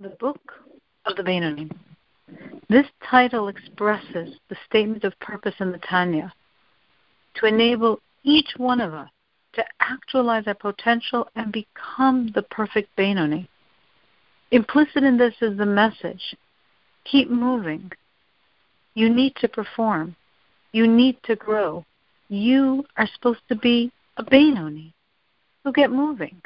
the Book of the Benoni. This title expresses the statement of purpose in the Tanya to enable each one of us to actualize our potential and become the perfect Benoni. Implicit in this is the message keep moving. You need to perform. You need to grow. You are supposed to be a Benoni. So get moving.